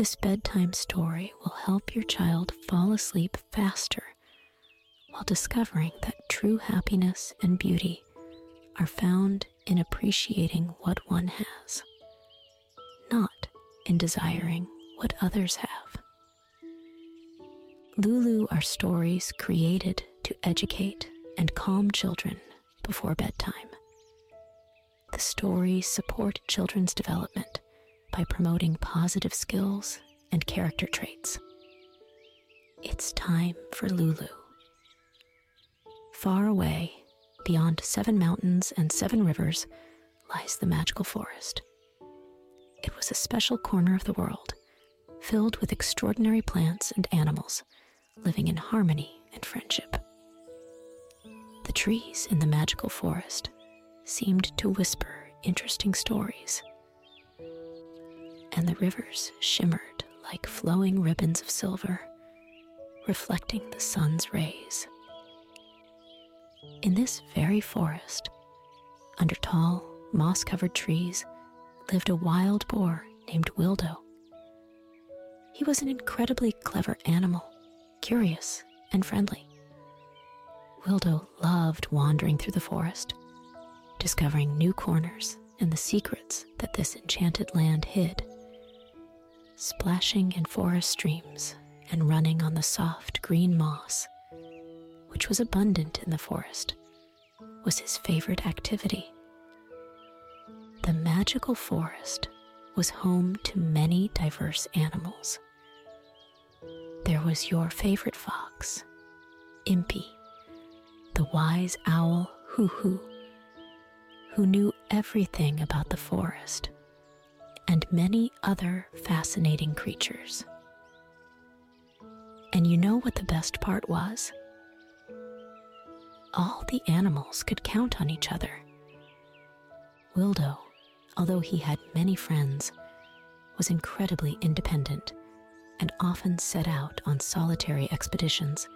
This bedtime story will help your child fall asleep faster while discovering that true happiness and beauty are found in appreciating what one has, not in desiring what others have. Lulu are stories created to educate and calm children before bedtime. The stories support children's development by promoting positive skills and character traits. It's time for Lulu. Far away, beyond seven mountains and seven rivers, lies the magical forest. It was a special corner of the world, filled with extraordinary plants and animals living in harmony and friendship. The trees in the magical forest seemed to whisper interesting stories, and the rivers shimmered like flowing ribbons of silver, reflecting the sun's rays. In this very forest, under tall, moss covered trees, lived a wild boar named Wildo. He was an incredibly clever animal, curious and friendly. Wildo loved wandering through the forest, discovering new corners and the secrets that this enchanted land hid. Splashing in forest streams and running on the soft green moss, which was abundant in the forest, was his favorite activity. The magical forest was home to many diverse animals. There was your favorite fox, Impy, the wise owl Hoo Hoo, who knew everything about the forest, and many other fascinating creatures. And you know what the best part was? All the animals could count on each other. Wildo, although he had many friends, was incredibly independent and often set out on solitary expeditions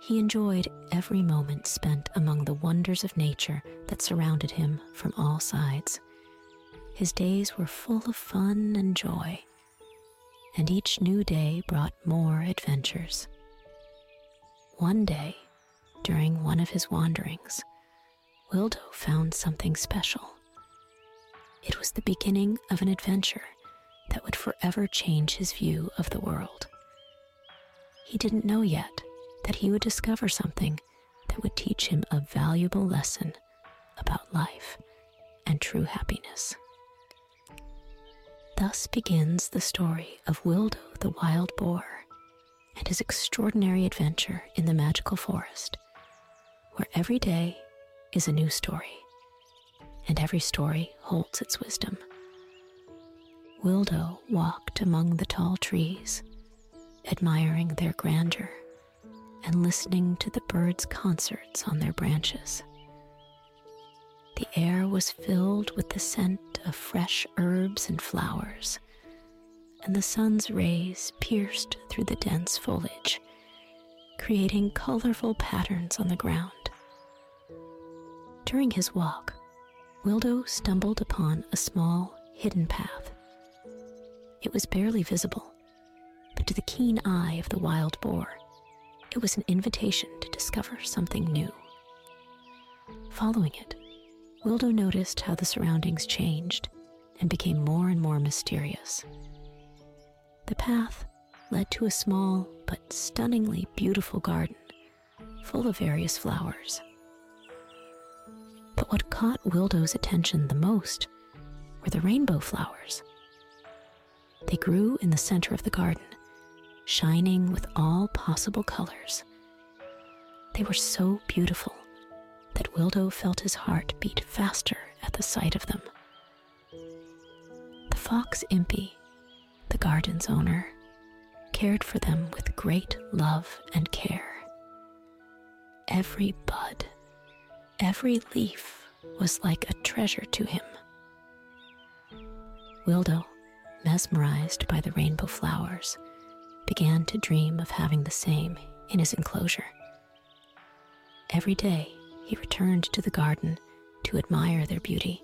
he enjoyed every moment spent among the wonders of nature that surrounded him from all sides. His days were full of fun and joy, and each new day brought more adventures. One day, during one of his wanderings, Wildo found something special. It was the beginning of an adventure that would forever change his view of the world. He didn't know yet that he would discover something that would teach him a valuable lesson about life and true happiness. Thus begins the story of Wildo the wild boar and his extraordinary adventure in the magical forest, where every day is a new story, and every story holds its wisdom. Wildo walked among the tall trees, admiring their grandeur and listening to the birds' concerts on their branches. The air was filled with the scent of fresh herbs and flowers, and the sun's rays pierced through the dense foliage, creating colorful patterns on the ground. During his walk, Wildo stumbled upon a small, hidden path. It was barely visible, but to the keen eye of the wild boar, it was an invitation to discover something new. Following it, Wildo noticed how the surroundings changed and became more and more mysterious. The path led to a small but stunningly beautiful garden full of various flowers. But what caught Wildo's attention the most were the rainbow flowers. They grew in the center of the garden shining with all possible colors. They were so beautiful that Wildo felt his heart beat faster at the sight of them. The fox Impy, the garden's owner, cared for them with great love and care. Every bud, every leaf was like a treasure to him. Wildo, mesmerized by the rainbow flowers, began to dream of having the same in his enclosure. Every day he returned to the garden to admire their beauty.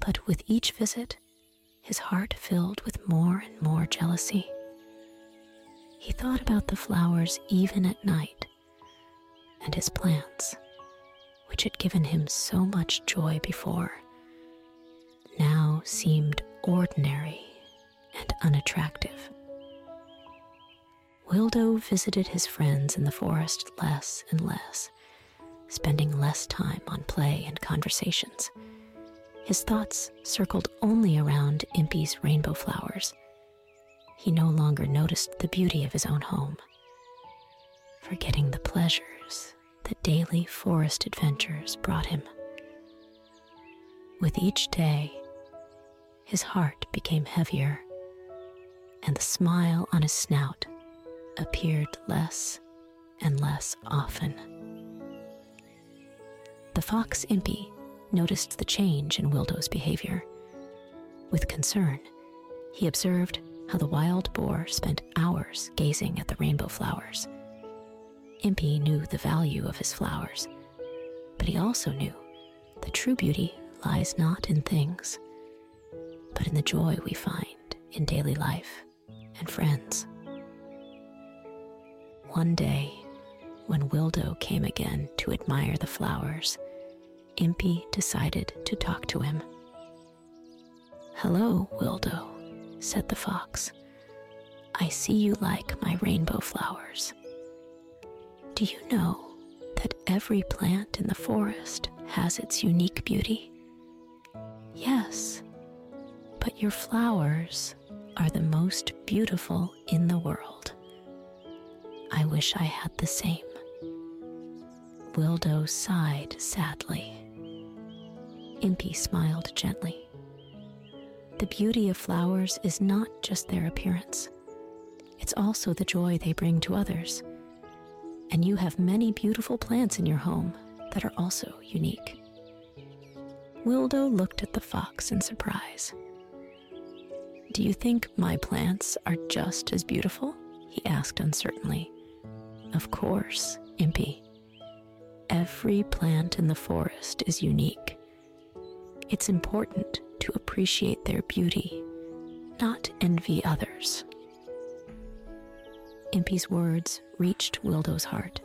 But with each visit, his heart filled with more and more jealousy. He thought about the flowers even at night and his plants, which had given him so much joy before, now seemed ordinary and unattractive. Wildo visited his friends in the forest less and less, spending less time on play and conversations. His thoughts circled only around Impy's rainbow flowers. He no longer noticed the beauty of his own home, forgetting the pleasures that daily forest adventures brought him. With each day, his heart became heavier, and the smile on his snout appeared less and less often. The fox Impy noticed the change in Wildo's behavior. With concern, he observed how the wild boar spent hours gazing at the rainbow flowers. Impy knew the value of his flowers, but he also knew that true beauty lies not in things, but in the joy we find in daily life and friends. One day, when Wildo came again to admire the flowers, Impy decided to talk to him. Hello, Wildo, said the fox. I see you like my rainbow flowers. Do you know that every plant in the forest has its unique beauty? Yes, but your flowers are the most beautiful in the world. I wish I had the same. Wildo sighed sadly. Impy smiled gently. The beauty of flowers is not just their appearance, it's also the joy they bring to others. And you have many beautiful plants in your home that are also unique. Wildo looked at the fox in surprise. Do you think my plants are just as beautiful? he asked uncertainly. Of course, Impy. Every plant in the forest is unique. It's important to appreciate their beauty, not envy others. Impy's words reached Wildo's heart.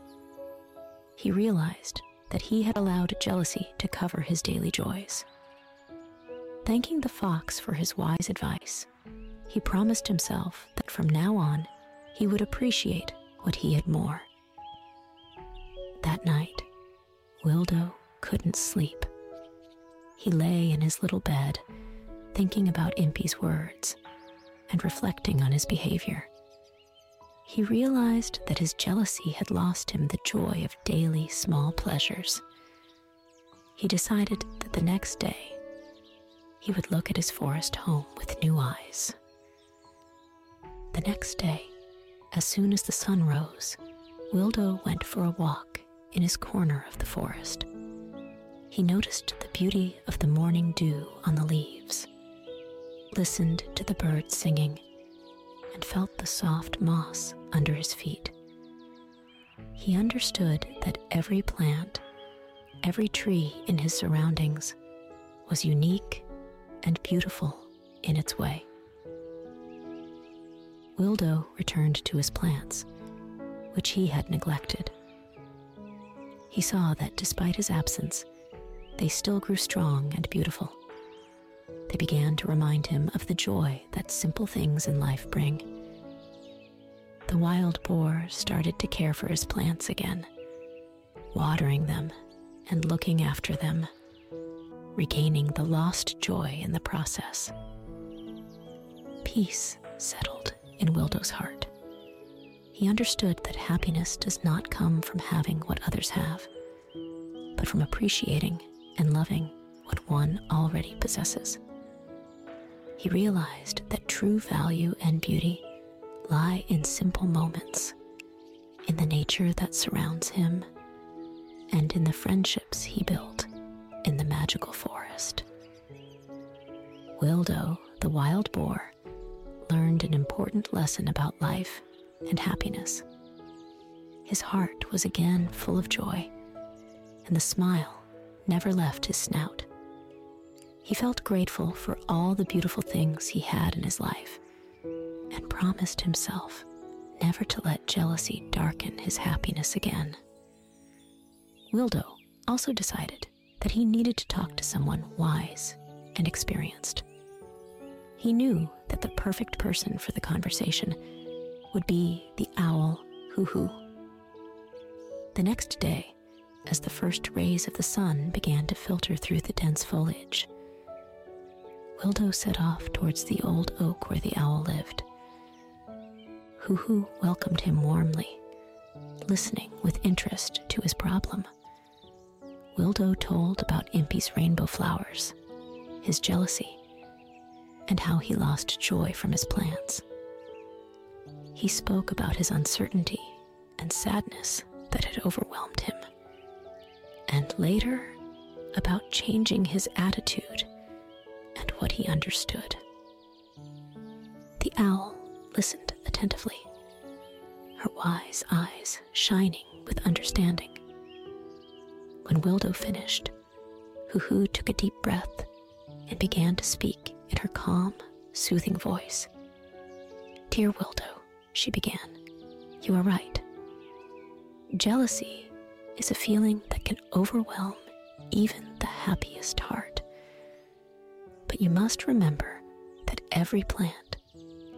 He realized that he had allowed jealousy to cover his daily joys. Thanking the fox for his wise advice, he promised himself that from now on he would appreciate what he had more. That night, Wildo couldn't sleep. He lay in his little bed, thinking about Impy's words and reflecting on his behavior. He realized that his jealousy had lost him the joy of daily small pleasures. He decided that the next day he would look at his forest home with new eyes. The next day, as soon as the sun rose, Wildo went for a walk in his corner of the forest. He noticed the beauty of the morning dew on the leaves, listened to the birds singing, and felt the soft moss under his feet. He understood that every plant, every tree in his surroundings was unique and beautiful in its way. Wildo returned to his plants, which he had neglected. He saw that despite his absence, they still grew strong and beautiful. They began to remind him of the joy that simple things in life bring. The wild boar started to care for his plants again, watering them and looking after them, regaining the lost joy in the process. Peace settled in Wildo's heart. He understood that happiness does not come from having what others have, but from appreciating and loving what one already possesses. He realized that true value and beauty lie in simple moments, in the nature that surrounds him, and in the friendships he built in the magical forest. Wildo, the wild boar, learned an important lesson about life and happiness. His heart was again full of joy, and the smile never left his snout. He felt grateful for all the beautiful things he had in his life and promised himself never to let jealousy darken his happiness again. Wildo also decided that he needed to talk to someone wise and experienced. He knew that the perfect person for the conversation would be the owl Hoo-Hoo. The next day, as the first rays of the sun began to filter through the dense foliage, Wildo set off towards the old oak where the owl lived. Hoo-Hoo welcomed him warmly, listening with interest to his problem. Wildo told about Impy's rainbow flowers, his jealousy, and how he lost joy from his plants. He spoke about his uncertainty and sadness that had overwhelmed him, later about changing his attitude and what he understood. The owl listened attentively, her wise eyes shining with understanding. When Wildo finished, Hoo-Hoo took a deep breath and began to speak in her calm, soothing voice. Dear Wildo, she began, you are right. Jealousy is a feeling that can overwhelm even the happiest heart. But you must remember that every plant,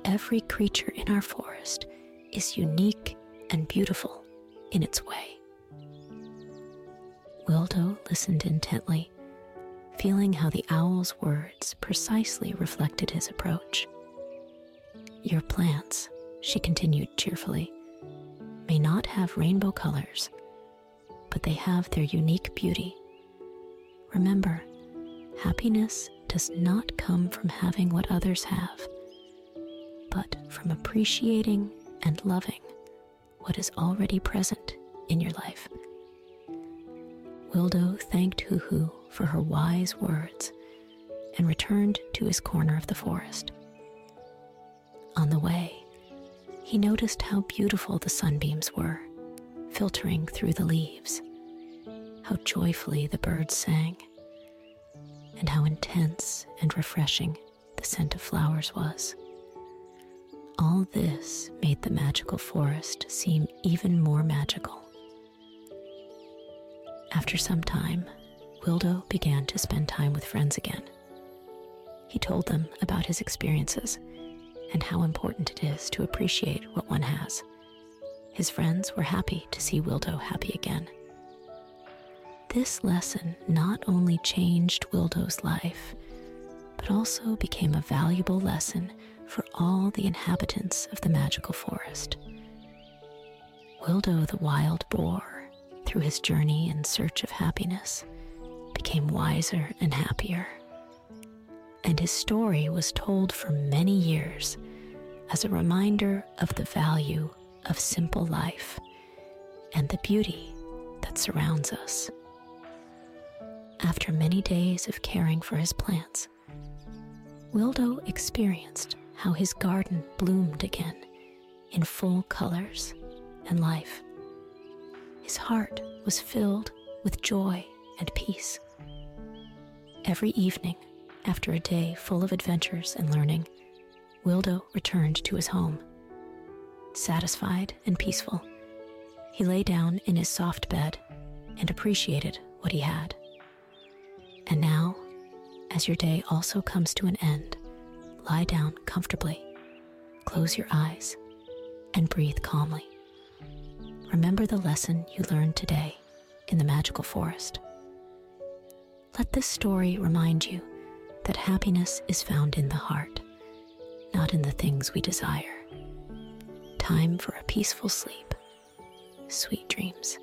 every creature in our forest is unique and beautiful in its way. Wildo listened intently, feeling how the owl's words precisely reflected his approach. Your plants, she continued cheerfully, may not have rainbow colors, they have their unique beauty. Remember, happiness does not come from having what others have, but from appreciating and loving what is already present in your life. Wildo thanked Hoo-Hoo for her wise words and returned to his corner of the forest. On the way, he noticed how beautiful the sunbeams were, filtering through the leaves, how joyfully the birds sang, and how intense and refreshing the scent of flowers was. All this made the magical forest seem even more magical. After some time, Wildo began to spend time with friends again. He told them about his experiences and how important it is to appreciate what one has. His friends were happy to see Wildo happy again. This lesson not only changed Wildo's life, but also became a valuable lesson for all the inhabitants of the magical forest. Wildo the wild boar through his journey in search of happiness, became wiser and happier. And his story was told for many years as a reminder of the value of simple life and the beauty that surrounds us. After many days of caring for his plants, Wildo experienced how his garden bloomed again in full colors and life. His heart was filled with joy and peace. Every evening, after a day full of adventures and learning, Wildo returned to his home. Satisfied and peaceful, he lay down in his soft bed and appreciated what he had. And now, as your day also comes to an end, lie down comfortably, close your eyes, and breathe calmly remember the lesson you learned today in the magical forest. Let this story remind you that happiness is found in the heart, not in the things we desire. Time for a peaceful sleep. Sweet dreams.